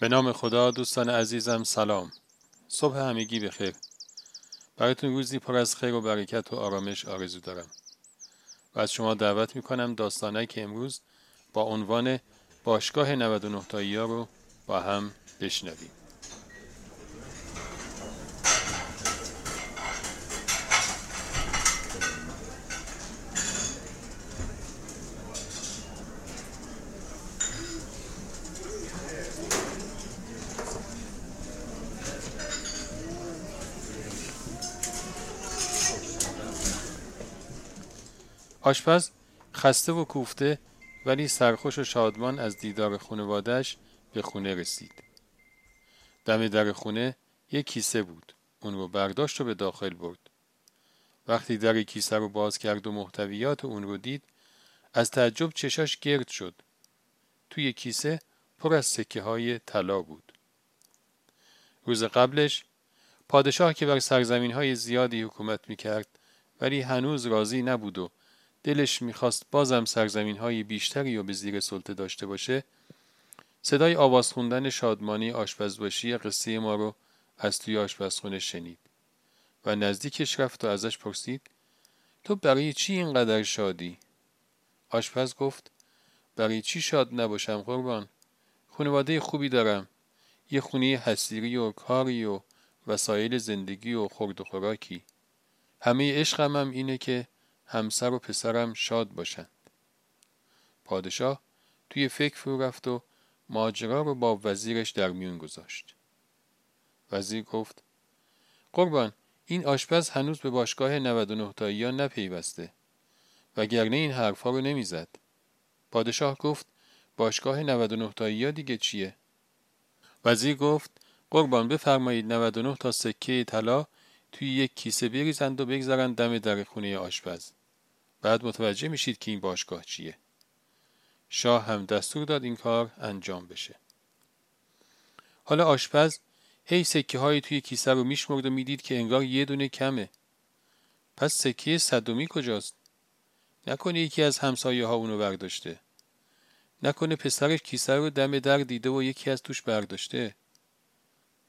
به نام خدا دوستان عزیزم سلام. صبح همگی بخیر. براتون روزی پر از خیر و برکت و آرامش آرزو دارم. و از شما دعوت می‌کنم داستانه که امروز با عنوان باشگاه 99 تایی ها رو با هم بشنویم. آشپز خسته و کوفته ولی سرخوش و شادمان از دیدار خانوادش به خونه رسید. دم در خونه یک کیسه بود. اون رو برداشت و به داخل برد. وقتی در کیسه رو باز کرد و محتویات اون رو دید از تعجب چشاش گرد شد. توی کیسه پر از سکه های طلا بود. روز قبلش پادشاه که بر سرزمین های زیادی حکومت می کرد ولی هنوز راضی نبود و دلش می‌خواست بازم سرزمین های بیشتری و به زیر سلطه داشته باشه صدای آواز خوندن شادمانی آشپزباشی قصه ما رو از توی آشپزخونه شنید و نزدیکش رفت و ازش پرسید تو برای چی اینقدر شادی؟ آشپز گفت برای چی شاد نباشم قربان؟ خانواده خوبی دارم یه خونه حسیری و کاری و وسایل زندگی و خورد و خوراکی همه عشقم هم اینه که همسر و پسرم شاد باشند. پادشاه توی فکر فرو رفت و ماجرا رو با وزیرش در میون گذاشت. وزیر گفت قربان این آشپز هنوز به باشگاه 99 تایی ها نپیوسته وگرنه این حرفها رو نمی‌زد. پادشاه گفت باشگاه 99 تایی ها دیگه چیه؟ وزیر گفت قربان بفرمایید 99 تا سکه طلا توی یک کیسه بریزند و بگذارند دم در خونه آشپز. بعد متوجه میشید که این باشگاه چیه. شاه هم دستور داد این کار انجام بشه. حالا آشپز هی سکه های توی کیسه رو میشمرد و می‌دید که انگار یه دونه کمه. پس سکه صدومی کجاست؟ نکنه یکی از همسایه ها اونو برداشته. نکنه پسرش کیسه رو دم در دیده و یکی از توش برداشته.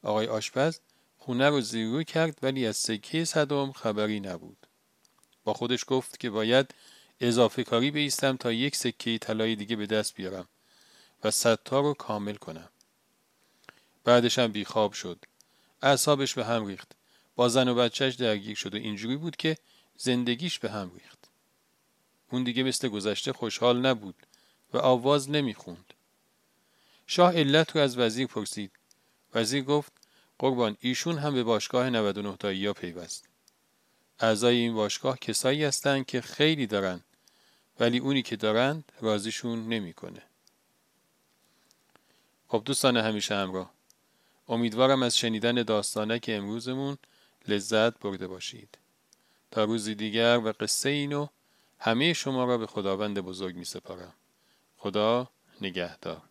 آقای آشپز خونه رو زیرو کرد ولی از سکه صدم خبری نبود. با خودش گفت که باید اضافه کاری بیستم تا یک سکه طلای دیگه به دست بیارم و صدتا رو کامل کنم. بعدش هم بیخواب شد. اعصابش به هم ریخت. با زن و بچهش درگیر شد و اینجوری بود که زندگیش به هم ریخت. اون دیگه مثل گذشته خوشحال نبود و آواز نمی‌خوند. شاه علت رو از وزیر پرسید. وزیر گفت قربان ایشون هم به باشگاه 99 تایی پیوست. اعضای این باشگاه کسایی هستند که خیلی دارن ولی اونی که دارند رازیشون نمی‌کنه. خب دوستان همیشه همراه امیدوارم از شنیدن داستانه که امروزمون لذت برده باشید. تا روزی دیگر و قصه اینو همه شما را به خداوند بزرگ می سپارم خدا نگهدار.